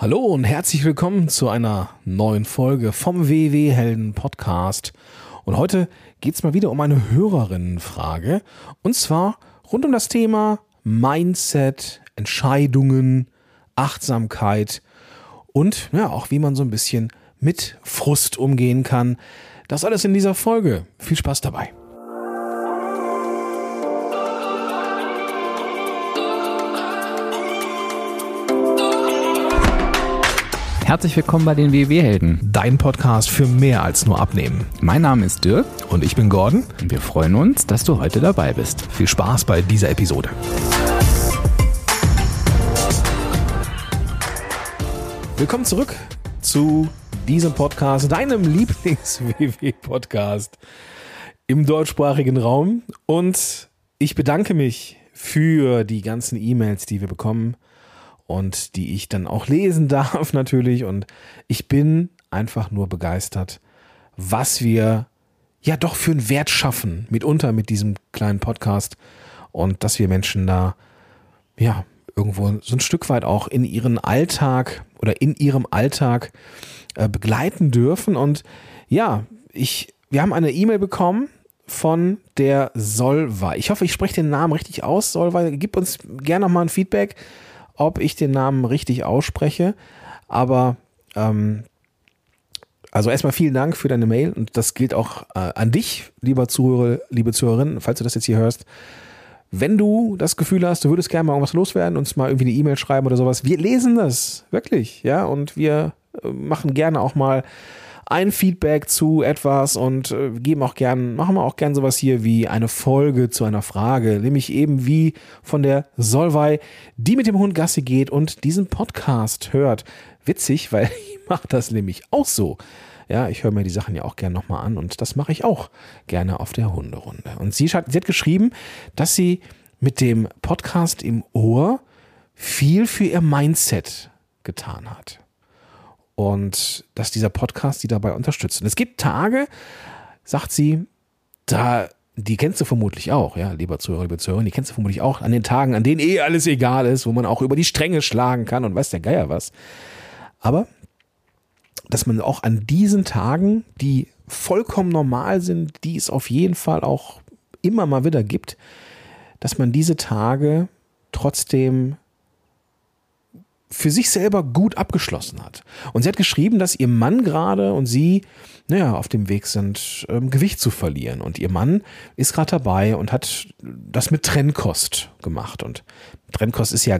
Hallo und herzlich willkommen zu einer neuen Folge vom WW Helden Podcast. Und heute geht es mal wieder um eine Hörerinnenfrage. Und zwar rund um das Thema Mindset, Entscheidungen, Achtsamkeit und ja, auch wie man so ein bisschen mit Frust umgehen kann. Das alles in dieser Folge. Viel Spaß dabei. Herzlich willkommen bei den WW-Helden. Dein Podcast für mehr als nur Abnehmen. Mein Name ist Dirk Und ich bin Gordon. und wir freuen uns, dass du heute dabei bist. Viel Spaß bei dieser Episode. Willkommen zurück zu diesem Podcast, deinem Lieblings-WW-Podcast im deutschsprachigen Raum. Und ich bedanke mich für die ganzen E-Mails, die wir bekommen und die ich dann auch lesen darf natürlich. Und ich bin einfach nur begeistert, was wir ja doch für einen Wert schaffen, mitunter mit diesem kleinen Podcast und dass wir Menschen da ja irgendwo so ein Stück weit auch in ihren Alltag oder in ihrem Alltag äh, begleiten dürfen. Und ja, ich, wir haben eine E-Mail bekommen von der Solvay. Ich hoffe, ich spreche den Namen richtig aus. Solvay, gib uns gerne nochmal ein Feedback, ob ich den Namen richtig ausspreche. Aber ähm, also erstmal vielen Dank für deine Mail und das gilt auch äh, an dich, lieber Zuhörer, liebe Zuhörerin, falls du das jetzt hier hörst. Wenn du das Gefühl hast, du würdest gerne mal irgendwas loswerden, uns mal irgendwie eine E-Mail schreiben oder sowas, wir lesen das, wirklich, ja, und wir äh, machen gerne auch mal ein Feedback zu etwas und äh, geben auch gern, machen wir auch gern sowas hier wie eine Folge zu einer Frage, nämlich eben wie von der Solvay, die mit dem Hund Gassi geht und diesen Podcast hört. Witzig, weil ich mache das nämlich auch so. Ja, ich höre mir die Sachen ja auch gerne nochmal an und das mache ich auch gerne auf der Hunderunde. Und sie hat, sie hat geschrieben, dass sie mit dem Podcast im Ohr viel für ihr Mindset getan hat. Und dass dieser Podcast sie dabei unterstützt. Und es gibt Tage, sagt sie, da, die kennst du vermutlich auch, ja, lieber Zuhörer, liebe Zuhörer, die kennst du vermutlich auch an den Tagen, an denen eh alles egal ist, wo man auch über die Stränge schlagen kann und weiß der Geier was. Aber dass man auch an diesen Tagen, die vollkommen normal sind, die es auf jeden Fall auch immer mal wieder gibt, dass man diese Tage trotzdem für sich selber gut abgeschlossen hat. Und sie hat geschrieben, dass ihr Mann gerade und sie, naja, auf dem Weg sind, ähm, Gewicht zu verlieren. Und ihr Mann ist gerade dabei und hat das mit Trennkost gemacht. Und Trennkost ist ja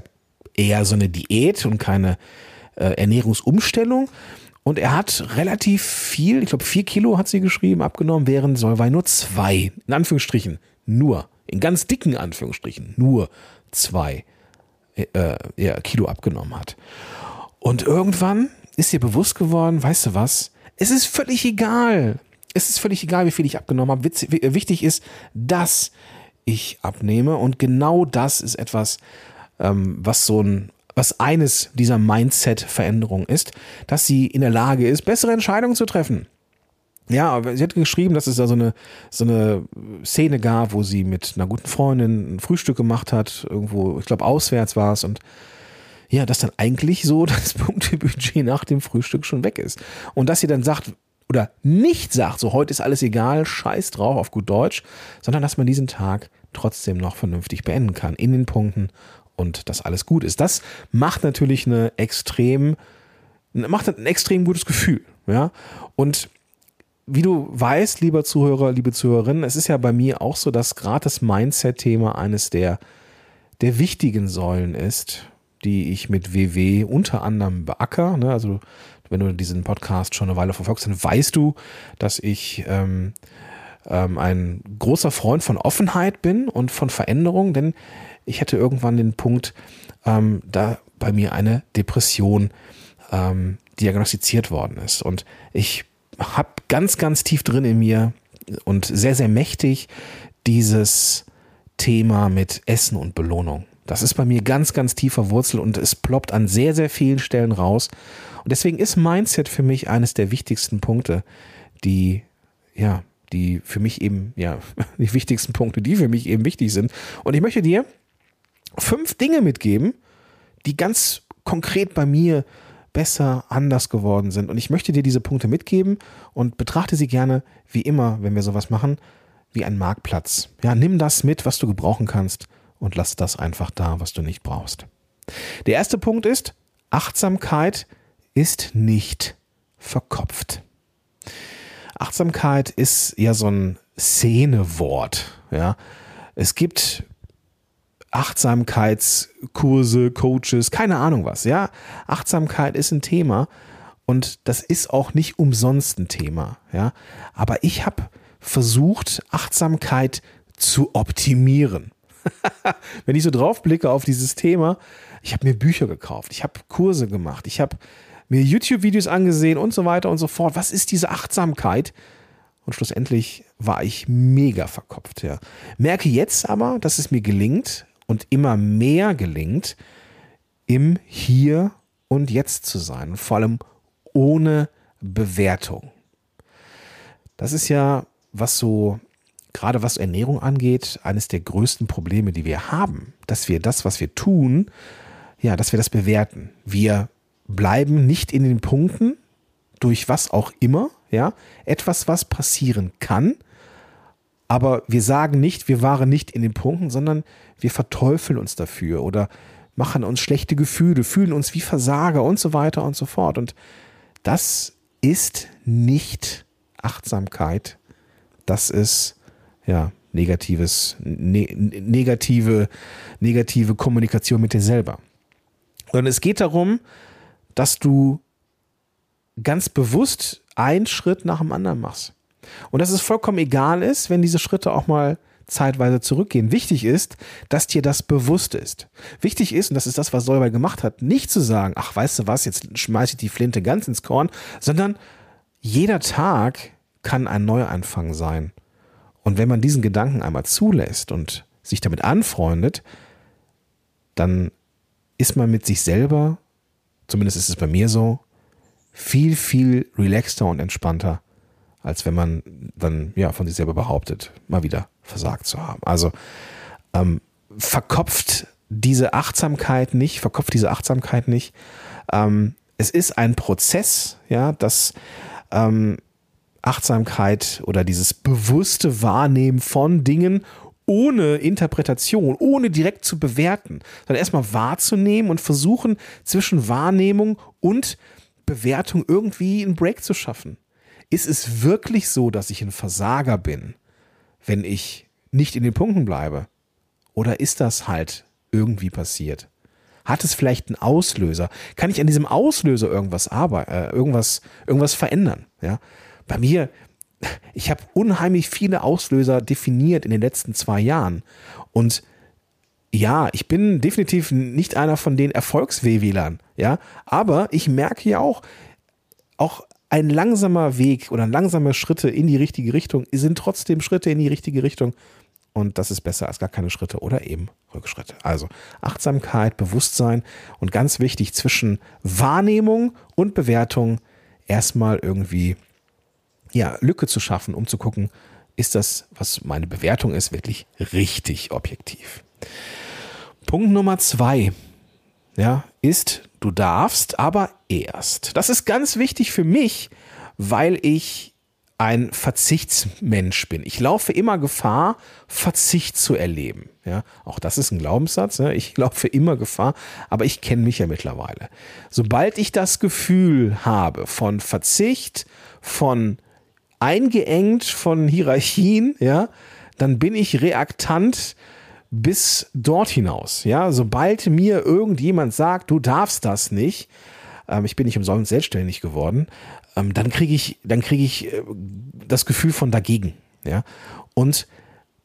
eher so eine Diät und keine äh, Ernährungsumstellung. Und er hat relativ viel, ich glaube vier Kilo hat sie geschrieben, abgenommen, während Solvay nur zwei, in Anführungsstrichen, nur, in ganz dicken Anführungsstrichen, nur zwei äh, ja, Kilo abgenommen hat. Und irgendwann ist ihr bewusst geworden, weißt du was, es ist völlig egal. Es ist völlig egal, wie viel ich abgenommen habe. Witz, wichtig ist, dass ich abnehme. Und genau das ist etwas, ähm, was so ein, was eines dieser Mindset-Veränderungen ist, dass sie in der Lage ist, bessere Entscheidungen zu treffen. Ja, aber sie hat geschrieben, dass es da so eine, so eine Szene gab, wo sie mit einer guten Freundin ein Frühstück gemacht hat, irgendwo, ich glaube, auswärts war es und ja, dass dann eigentlich so das Punktebudget nach dem Frühstück schon weg ist. Und dass sie dann sagt, oder nicht sagt, so heute ist alles egal, scheiß drauf auf gut Deutsch, sondern dass man diesen Tag trotzdem noch vernünftig beenden kann in den Punkten und dass alles gut ist. Das macht natürlich eine extrem, macht ein extrem gutes Gefühl, ja. Und wie du weißt, lieber Zuhörer, liebe Zuhörerin, es ist ja bei mir auch so, dass gerade das Mindset-Thema eines der, der wichtigen Säulen ist, die ich mit WW unter anderem beacker. Ne? Also wenn du diesen Podcast schon eine Weile verfolgst, dann weißt du, dass ich ähm, ähm, ein großer Freund von Offenheit bin und von Veränderung, denn ich hätte irgendwann den Punkt, ähm, da bei mir eine Depression ähm, diagnostiziert worden ist. Und ich habe ganz, ganz tief drin in mir und sehr, sehr mächtig dieses Thema mit Essen und Belohnung. Das ist bei mir ganz, ganz tief verwurzelt und es ploppt an sehr, sehr vielen Stellen raus. Und deswegen ist Mindset für mich eines der wichtigsten Punkte, die, ja, die für mich eben, ja, die wichtigsten Punkte, die für mich eben wichtig sind. Und ich möchte dir fünf Dinge mitgeben, die ganz konkret bei mir besser, anders geworden sind. Und ich möchte dir diese Punkte mitgeben und betrachte sie gerne, wie immer, wenn wir sowas machen, wie ein Marktplatz. Ja, nimm das mit, was du gebrauchen kannst und lass das einfach da, was du nicht brauchst. Der erste Punkt ist, Achtsamkeit ist nicht verkopft. Achtsamkeit ist ja so ein Szenewort. Ja, es gibt Achtsamkeitskurse, Coaches, keine Ahnung was. Ja, Achtsamkeit ist ein Thema und das ist auch nicht umsonst ein Thema. Ja, aber ich habe versucht, Achtsamkeit zu optimieren. Wenn ich so drauf blicke auf dieses Thema, ich habe mir Bücher gekauft, ich habe Kurse gemacht, ich habe mir YouTube-Videos angesehen und so weiter und so fort. Was ist diese Achtsamkeit? Und schlussendlich war ich mega verkopft. Ja. Merke jetzt aber, dass es mir gelingt und immer mehr gelingt, im Hier und Jetzt zu sein. vor allem ohne Bewertung. Das ist ja, was so, gerade was Ernährung angeht, eines der größten Probleme, die wir haben. Dass wir das, was wir tun, ja, dass wir das bewerten. Wir bleiben nicht in den Punkten, durch was auch immer, ja, etwas, was passieren kann, aber wir sagen nicht, wir waren nicht in den Punkten, sondern wir verteufeln uns dafür oder machen uns schlechte Gefühle, fühlen uns wie Versager und so weiter und so fort. Und das ist nicht Achtsamkeit, das ist ja negatives, ne, negative, negative Kommunikation mit dir selber. Und es geht darum, dass du ganz bewusst einen Schritt nach dem anderen machst. Und dass es vollkommen egal ist, wenn diese Schritte auch mal zeitweise zurückgehen. Wichtig ist, dass dir das bewusst ist. Wichtig ist, und das ist das, was Solveig gemacht hat, nicht zu sagen, ach, weißt du was, jetzt schmeiße ich die Flinte ganz ins Korn, sondern jeder Tag kann ein Neuanfang sein. Und wenn man diesen Gedanken einmal zulässt und sich damit anfreundet, dann ist man mit sich selber, zumindest ist es bei mir so, viel, viel relaxter und entspannter, als wenn man dann ja von sich selber behauptet, mal wieder versagt zu haben. Also ähm, verkopft diese Achtsamkeit nicht, verkopft diese Achtsamkeit nicht. Ähm, es ist ein Prozess, ja, dass ähm, Achtsamkeit oder dieses bewusste Wahrnehmen von Dingen ohne Interpretation, ohne direkt zu bewerten, sondern erstmal wahrzunehmen und versuchen, zwischen Wahrnehmung und Bewertung irgendwie einen Break zu schaffen. Ist es wirklich so, dass ich ein Versager bin, wenn ich nicht in den Punkten bleibe? Oder ist das halt irgendwie passiert? Hat es vielleicht einen Auslöser? Kann ich an diesem Auslöser irgendwas arbeiten, äh, irgendwas, irgendwas verändern? Ja? Bei mir, ich habe unheimlich viele Auslöser definiert in den letzten zwei Jahren. Und ja, ich bin definitiv nicht einer von den Erfolgs-WWlern, ja, aber ich merke ja auch, auch ein langsamer Weg oder langsame Schritte in die richtige Richtung sind trotzdem Schritte in die richtige Richtung. Und das ist besser als gar keine Schritte oder eben Rückschritte. Also Achtsamkeit, Bewusstsein und ganz wichtig zwischen Wahrnehmung und Bewertung erstmal irgendwie ja, Lücke zu schaffen, um zu gucken, ist das, was meine Bewertung ist, wirklich richtig objektiv. Punkt Nummer zwei ja, ist, du darfst, aber erst. Das ist ganz wichtig für mich, weil ich ein Verzichtsmensch bin. Ich laufe immer Gefahr, Verzicht zu erleben. Ja, auch das ist ein Glaubenssatz. Ne? Ich laufe immer Gefahr, aber ich kenne mich ja mittlerweile. Sobald ich das Gefühl habe von Verzicht, von eingeengt von Hierarchien, ja, dann bin ich reaktant bis dort hinaus. Ja, sobald mir irgendjemand sagt, du darfst das nicht, ähm, ich bin nicht umsonst selbstständig geworden, ähm, dann kriege ich, dann kriege ich äh, das Gefühl von dagegen. Ja, und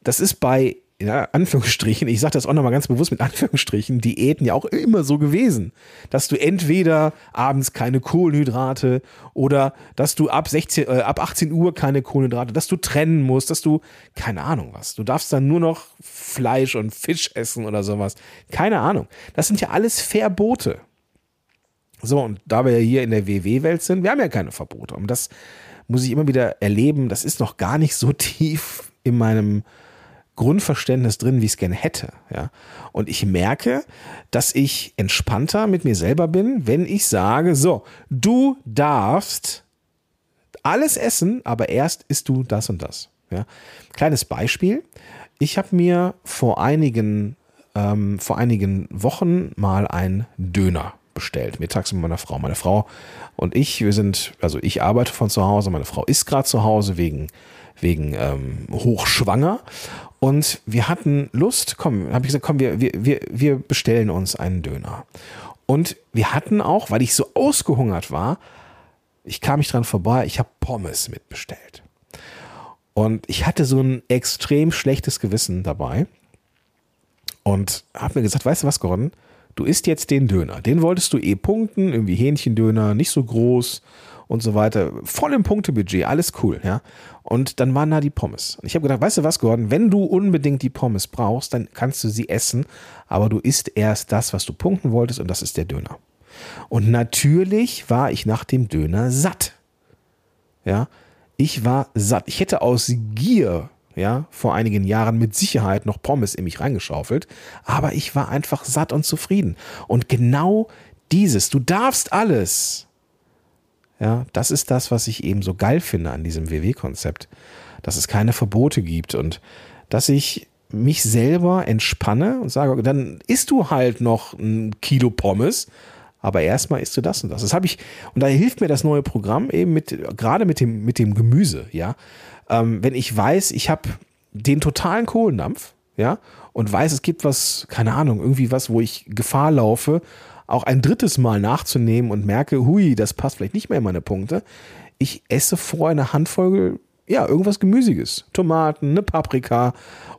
das ist bei ja, Anführungsstrichen, ich sage das auch nochmal ganz bewusst mit Anführungsstrichen, Diäten ja auch immer so gewesen, dass du entweder abends keine Kohlenhydrate oder dass du ab, 16, äh, ab 18 Uhr keine Kohlenhydrate, dass du trennen musst, dass du, keine Ahnung was, du darfst dann nur noch Fleisch und Fisch essen oder sowas. Keine Ahnung. Das sind ja alles Verbote. So, und da wir ja hier in der WW-Welt sind, wir haben ja keine Verbote. Und das muss ich immer wieder erleben, das ist noch gar nicht so tief in meinem Grundverständnis drin, wie ich es gerne hätte. Ja? Und ich merke, dass ich entspannter mit mir selber bin, wenn ich sage, so, du darfst alles essen, aber erst isst du das und das. Ja? Kleines Beispiel. Ich habe mir vor einigen, ähm, vor einigen Wochen mal einen Döner bestellt, mittags mit meiner Frau. Meine Frau und ich, wir sind, also ich arbeite von zu Hause, meine Frau ist gerade zu Hause wegen, wegen ähm, hochschwanger. Und wir hatten Lust, komm, habe ich gesagt, komm, wir, wir, wir, wir bestellen uns einen Döner. Und wir hatten auch, weil ich so ausgehungert war, ich kam nicht dran vorbei, ich habe Pommes mitbestellt. Und ich hatte so ein extrem schlechtes Gewissen dabei und habe mir gesagt, weißt du was, Gordon, du isst jetzt den Döner. Den wolltest du eh punkten, irgendwie Hähnchendöner, nicht so groß und so weiter. Voll im Punktebudget, alles cool, ja. Und dann waren da die Pommes. Und ich habe gedacht, weißt du was, Gordon, wenn du unbedingt die Pommes brauchst, dann kannst du sie essen, aber du isst erst das, was du punkten wolltest, und das ist der Döner. Und natürlich war ich nach dem Döner satt. Ja, ich war satt. Ich hätte aus Gier ja, vor einigen Jahren mit Sicherheit noch Pommes in mich reingeschaufelt, aber ich war einfach satt und zufrieden. Und genau dieses, du darfst alles. Ja, das ist das, was ich eben so geil finde an diesem WW-Konzept, dass es keine Verbote gibt und dass ich mich selber entspanne und sage, dann isst du halt noch ein Kilo Pommes, aber erstmal isst du das und das. Das habe ich, und da hilft mir das neue Programm eben mit, gerade mit dem, mit dem Gemüse, ja ähm, wenn ich weiß, ich habe den totalen Kohlendampf, ja, und weiß, es gibt was, keine Ahnung, irgendwie was, wo ich Gefahr laufe, auch ein drittes Mal nachzunehmen und merke, hui, das passt vielleicht nicht mehr in meine Punkte. Ich esse vorher eine Handvoll, ja, irgendwas Gemüsiges. Tomaten, eine Paprika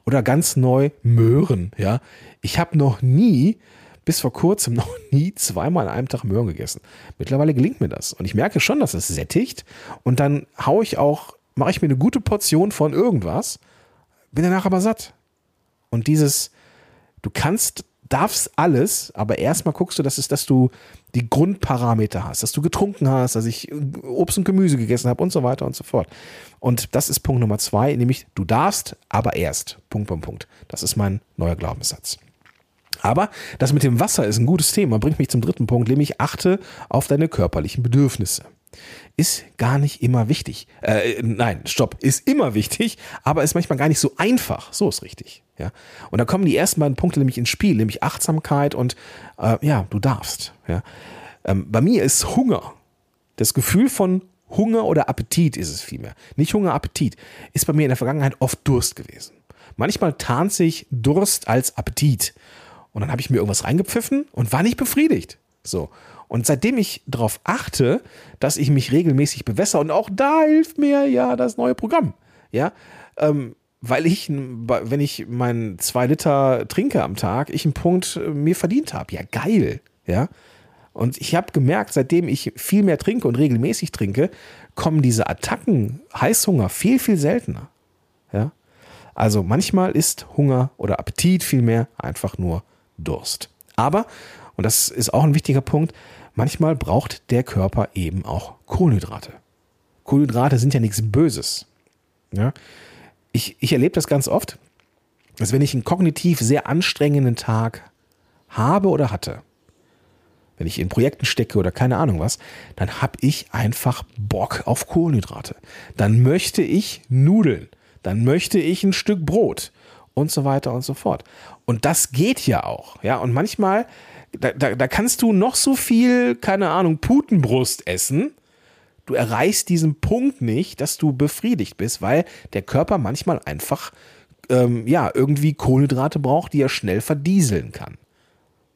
oder ganz neu Möhren, ja. Ich habe noch nie, bis vor kurzem noch nie zweimal an einem Tag Möhren gegessen. Mittlerweile gelingt mir das. Und ich merke schon, dass es sättigt. Und dann haue ich auch mache ich mir eine gute Portion von irgendwas, bin danach aber satt. Und dieses, du kannst, darfst alles, aber erstmal guckst du, dass, es, dass du die Grundparameter hast, dass du getrunken hast, dass ich Obst und Gemüse gegessen habe und so weiter und so fort. Und das ist Punkt Nummer zwei, nämlich du darfst, aber erst. Punkt, Punkt, Punkt. Das ist mein neuer Glaubenssatz. Aber das mit dem Wasser ist ein gutes Thema, bringt mich zum dritten Punkt, nämlich achte auf deine körperlichen Bedürfnisse ist gar nicht immer wichtig. Äh, nein, stopp, ist immer wichtig, aber ist manchmal gar nicht so einfach. So ist richtig. Ja. Und da kommen die ersten beiden Punkte nämlich ins Spiel, nämlich Achtsamkeit und äh, ja, du darfst. Ja. Ähm, bei mir ist Hunger, das Gefühl von Hunger oder Appetit ist es vielmehr. Nicht Hunger, Appetit. Ist bei mir in der Vergangenheit oft Durst gewesen. Manchmal tarnt sich Durst als Appetit. Und dann habe ich mir irgendwas reingepfiffen und war nicht befriedigt. So. Und seitdem ich darauf achte, dass ich mich regelmäßig bewässere, und auch da hilft mir ja das neue Programm, ja, ähm, weil ich, wenn ich meinen zwei Liter trinke am Tag, ich einen Punkt äh, mir verdient habe. Ja, geil, ja. Und ich habe gemerkt, seitdem ich viel mehr trinke und regelmäßig trinke, kommen diese Attacken, Heißhunger viel, viel seltener. Ja? Also manchmal ist Hunger oder Appetit vielmehr einfach nur Durst. Aber, und das ist auch ein wichtiger Punkt, manchmal braucht der Körper eben auch Kohlenhydrate. Kohlenhydrate sind ja nichts Böses. Ja? Ich, ich erlebe das ganz oft, dass wenn ich einen kognitiv sehr anstrengenden Tag habe oder hatte, wenn ich in Projekten stecke oder keine Ahnung was, dann habe ich einfach Bock auf Kohlenhydrate. Dann möchte ich Nudeln, dann möchte ich ein Stück Brot und so weiter und so fort. Und das geht ja auch. Ja, und manchmal da, da, da kannst du noch so viel, keine Ahnung, Putenbrust essen. Du erreichst diesen Punkt nicht, dass du befriedigt bist, weil der Körper manchmal einfach ähm, ja irgendwie Kohlenhydrate braucht, die er schnell verdieseln kann.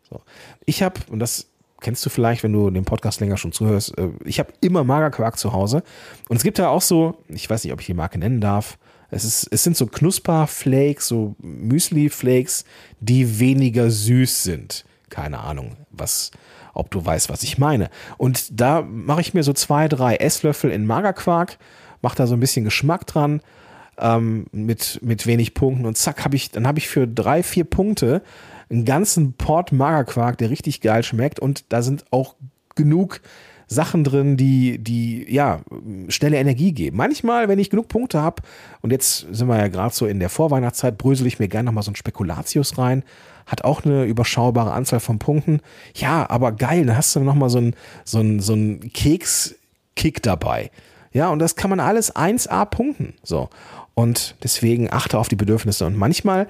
So. Ich habe, und das kennst du vielleicht, wenn du den Podcast länger schon zuhörst, äh, ich habe immer Magerquark zu Hause. Und es gibt da auch so, ich weiß nicht, ob ich die Marke nennen darf, es, ist, es sind so Knusperflakes, so Müsli-Flakes, die weniger süß sind. Keine Ahnung, was, ob du weißt, was ich meine. Und da mache ich mir so zwei, drei Esslöffel in Magerquark, mache da so ein bisschen Geschmack dran, ähm, mit, mit wenig Punkten und zack, habe ich, dann habe ich für drei, vier Punkte einen ganzen Port Magerquark, der richtig geil schmeckt und da sind auch genug Sachen drin, die, die ja schnelle Energie geben. Manchmal, wenn ich genug Punkte habe, und jetzt sind wir ja gerade so in der Vorweihnachtszeit, brösel ich mir gerne nochmal so ein Spekulatius rein. Hat auch eine überschaubare Anzahl von Punkten. Ja, aber geil, dann hast du nochmal so ein, so so ein Keks-Kick dabei. Ja, und das kann man alles 1A punkten. So. Und deswegen achte auf die Bedürfnisse. Und manchmal,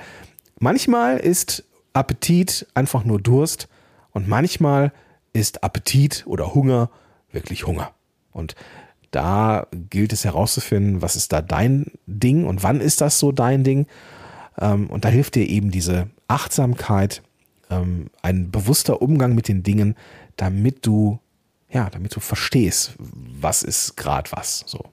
manchmal ist Appetit einfach nur Durst und manchmal ist Appetit oder Hunger wirklich Hunger. Und da gilt es herauszufinden, was ist da dein Ding und wann ist das so dein Ding. Ähm, und da hilft dir eben diese Achtsamkeit, ähm, ein bewusster Umgang mit den Dingen, damit du, ja, damit du verstehst, was ist gerade was. So.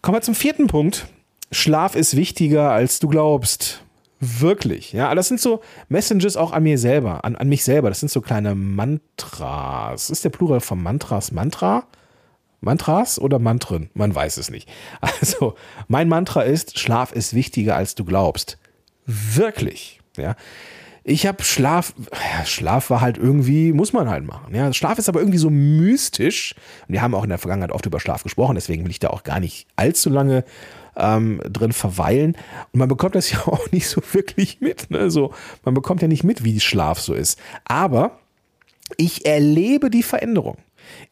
Kommen wir zum vierten Punkt. Schlaf ist wichtiger, als du glaubst. Wirklich, ja. Das sind so Messages auch an mir selber, an, an mich selber. Das sind so kleine Mantras. Ist der Plural von Mantras Mantra? Mantras oder Mantren? Man weiß es nicht. Also, mein Mantra ist, Schlaf ist wichtiger, als du glaubst. Wirklich, ja. Ich habe Schlaf, Schlaf war halt irgendwie, muss man halt machen. Ja, Schlaf ist aber irgendwie so mystisch. wir haben auch in der Vergangenheit oft über Schlaf gesprochen, deswegen will ich da auch gar nicht allzu lange ähm, drin verweilen. Und man bekommt das ja auch nicht so wirklich mit. Ne? So, man bekommt ja nicht mit, wie Schlaf so ist. Aber ich erlebe die Veränderung.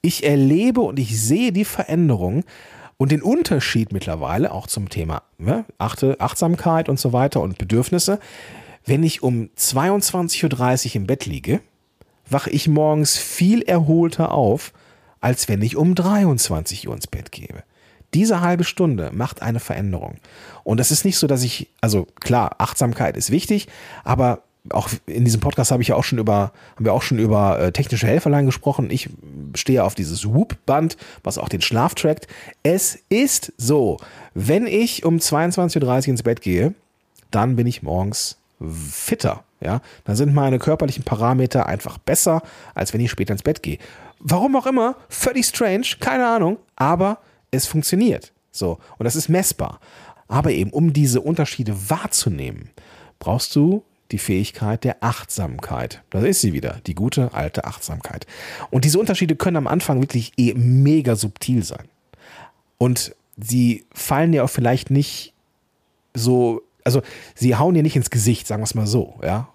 Ich erlebe und ich sehe die Veränderung und den Unterschied mittlerweile auch zum Thema ne? Achte, Achtsamkeit und so weiter und Bedürfnisse. Wenn ich um 22.30 Uhr im Bett liege, wache ich morgens viel erholter auf, als wenn ich um 23 Uhr ins Bett gehe. Diese halbe Stunde macht eine Veränderung. Und das ist nicht so, dass ich, also klar, Achtsamkeit ist wichtig, aber auch in diesem Podcast habe ich ja auch schon über, haben wir auch schon über äh, technische Helferlein gesprochen. Ich stehe auf dieses Whoop-Band, was auch den Schlaf trackt. Es ist so, wenn ich um 22.30 Uhr ins Bett gehe, dann bin ich morgens fitter. Ja, dann sind meine körperlichen Parameter einfach besser, als wenn ich später ins Bett gehe. Warum auch immer, völlig strange, keine Ahnung, aber es funktioniert. So. Und das ist messbar. Aber eben, um diese Unterschiede wahrzunehmen, brauchst du die Fähigkeit der Achtsamkeit. Da ist sie wieder, die gute alte Achtsamkeit. Und diese Unterschiede können am Anfang wirklich eh mega subtil sein. Und sie fallen dir auch vielleicht nicht so, also sie hauen dir nicht ins Gesicht, sagen wir es mal so, ja.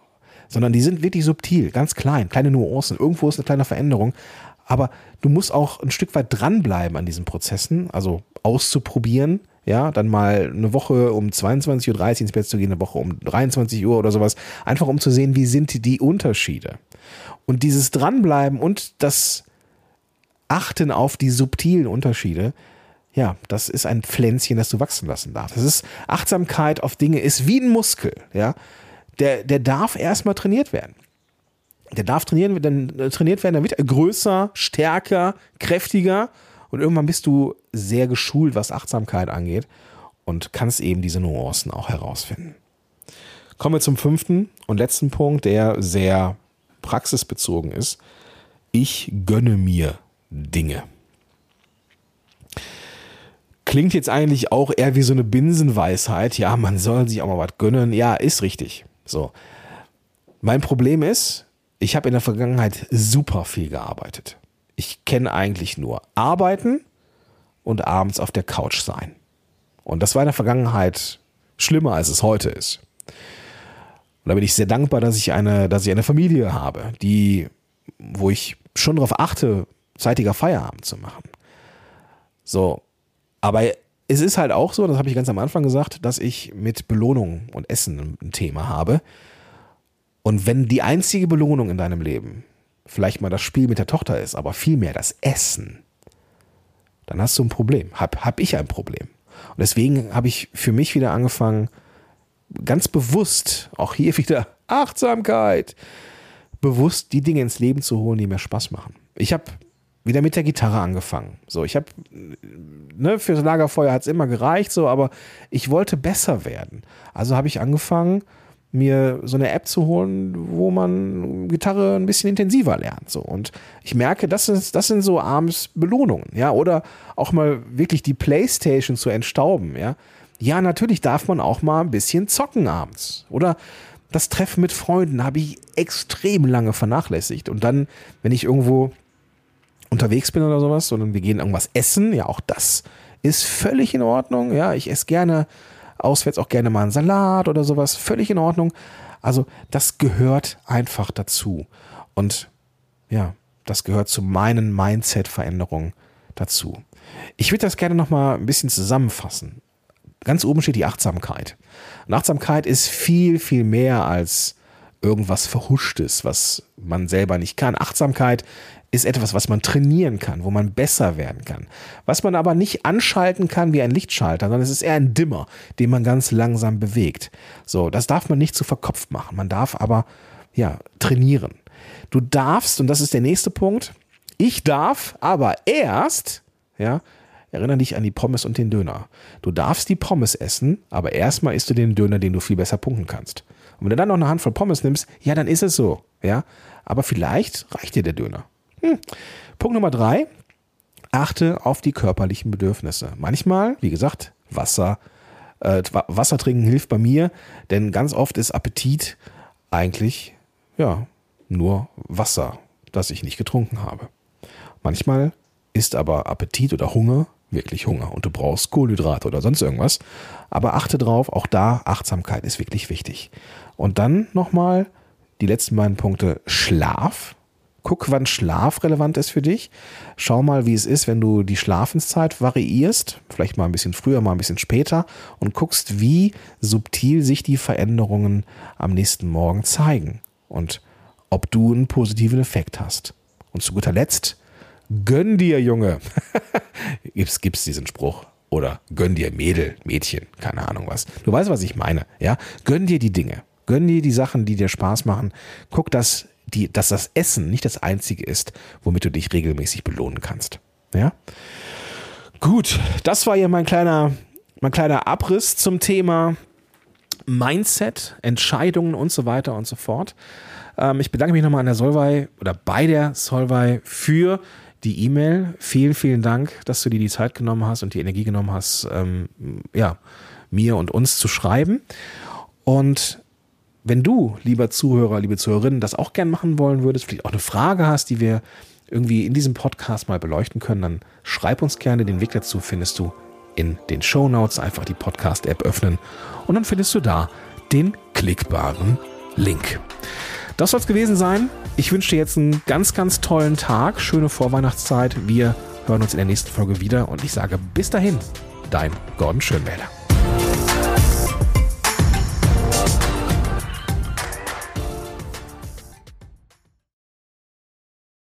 Sondern die sind wirklich subtil, ganz klein, kleine Nuancen. Irgendwo ist eine kleine Veränderung, aber du musst auch ein Stück weit dranbleiben an diesen Prozessen, also auszuprobieren, ja, dann mal eine Woche um 22.30 Uhr ins Bett zu gehen, eine Woche um 23 Uhr oder sowas, einfach um zu sehen, wie sind die Unterschiede. Und dieses Dranbleiben und das Achten auf die subtilen Unterschiede, ja, das ist ein Pflänzchen, das du wachsen lassen darfst. Das ist Achtsamkeit auf Dinge ist wie ein Muskel, ja. Der, der darf erstmal trainiert werden. Der darf trainieren, dann äh, trainiert werden, dann wird er größer, stärker, kräftiger und irgendwann bist du sehr geschult, was Achtsamkeit angeht und kannst eben diese Nuancen auch herausfinden. Kommen wir zum fünften und letzten Punkt, der sehr praxisbezogen ist. Ich gönne mir Dinge. Klingt jetzt eigentlich auch eher wie so eine Binsenweisheit. Ja, man soll sich auch mal was gönnen. Ja, ist richtig. So. Mein Problem ist, ich habe in der Vergangenheit super viel gearbeitet. Ich kenne eigentlich nur Arbeiten und abends auf der Couch sein. Und das war in der Vergangenheit schlimmer, als es heute ist. Und da bin ich sehr dankbar, dass ich eine, dass ich eine Familie habe, die, wo ich schon darauf achte, zeitiger Feierabend zu machen. So. Aber es ist halt auch so, das habe ich ganz am Anfang gesagt, dass ich mit Belohnung und Essen ein Thema habe. Und wenn die einzige Belohnung in deinem Leben vielleicht mal das Spiel mit der Tochter ist, aber vielmehr das Essen, dann hast du ein Problem. Hab, hab ich ein Problem. Und deswegen habe ich für mich wieder angefangen, ganz bewusst, auch hier wieder Achtsamkeit, bewusst die Dinge ins Leben zu holen, die mir Spaß machen. Ich habe wieder mit der Gitarre angefangen. So, ich habe, ne, fürs Lagerfeuer hat es immer gereicht, so, aber ich wollte besser werden. Also habe ich angefangen, mir so eine App zu holen, wo man Gitarre ein bisschen intensiver lernt. So. Und ich merke, das, ist, das sind so abends Belohnungen, ja. Oder auch mal wirklich die Playstation zu entstauben, ja. Ja, natürlich darf man auch mal ein bisschen zocken abends. Oder das Treffen mit Freunden habe ich extrem lange vernachlässigt. Und dann, wenn ich irgendwo unterwegs bin oder sowas, sondern wir gehen irgendwas essen. Ja, auch das ist völlig in Ordnung. Ja, ich esse gerne auswärts auch gerne mal einen Salat oder sowas. Völlig in Ordnung. Also das gehört einfach dazu. Und ja, das gehört zu meinen Mindset-Veränderungen dazu. Ich würde das gerne nochmal ein bisschen zusammenfassen. Ganz oben steht die Achtsamkeit. Und Achtsamkeit ist viel, viel mehr als irgendwas Verhuschtes, was man selber nicht kann. Achtsamkeit ist etwas, was man trainieren kann, wo man besser werden kann. Was man aber nicht anschalten kann wie ein Lichtschalter, sondern es ist eher ein Dimmer, den man ganz langsam bewegt. So, das darf man nicht zu verkopft machen. Man darf aber, ja, trainieren. Du darfst, und das ist der nächste Punkt, ich darf aber erst, ja, erinnere dich an die Pommes und den Döner. Du darfst die Pommes essen, aber erstmal isst du den Döner, den du viel besser punkten kannst. Und wenn du dann noch eine Handvoll Pommes nimmst, ja, dann ist es so, ja. Aber vielleicht reicht dir der Döner. Hm. Punkt Nummer drei. Achte auf die körperlichen Bedürfnisse. Manchmal, wie gesagt, Wasser, äh, Wasser trinken hilft bei mir, denn ganz oft ist Appetit eigentlich, ja, nur Wasser, das ich nicht getrunken habe. Manchmal ist aber Appetit oder Hunger wirklich Hunger und du brauchst Kohlenhydrate oder sonst irgendwas. Aber achte drauf, auch da Achtsamkeit ist wirklich wichtig. Und dann nochmal die letzten beiden Punkte Schlaf. Guck, wann Schlaf relevant ist für dich. Schau mal, wie es ist, wenn du die Schlafenszeit variierst, vielleicht mal ein bisschen früher, mal ein bisschen später und guckst, wie subtil sich die Veränderungen am nächsten Morgen zeigen und ob du einen positiven Effekt hast. Und zu guter Letzt, gönn dir, Junge. gibt's, gibt's diesen Spruch? Oder gönn dir Mädel, Mädchen, keine Ahnung was. Du weißt, was ich meine, ja? Gönn dir die Dinge. Gönn dir die Sachen, die dir Spaß machen. Guck, dass die, dass das Essen nicht das einzige ist, womit du dich regelmäßig belohnen kannst. Ja? Gut, das war ja mein kleiner, mein kleiner Abriss zum Thema Mindset, Entscheidungen und so weiter und so fort. Ähm, ich bedanke mich nochmal an der Solvay oder bei der Solvay für die E-Mail. Vielen, vielen Dank, dass du dir die Zeit genommen hast und die Energie genommen hast, ähm, ja, mir und uns zu schreiben. Und wenn du, lieber Zuhörer, liebe Zuhörerinnen, das auch gern machen wollen würdest, vielleicht auch eine Frage hast, die wir irgendwie in diesem Podcast mal beleuchten können, dann schreib uns gerne. Den Weg dazu findest du in den Show Notes. Einfach die Podcast-App öffnen und dann findest du da den klickbaren Link. Das soll es gewesen sein. Ich wünsche dir jetzt einen ganz, ganz tollen Tag, schöne Vorweihnachtszeit. Wir hören uns in der nächsten Folge wieder und ich sage bis dahin, dein Gordon Schönwälder.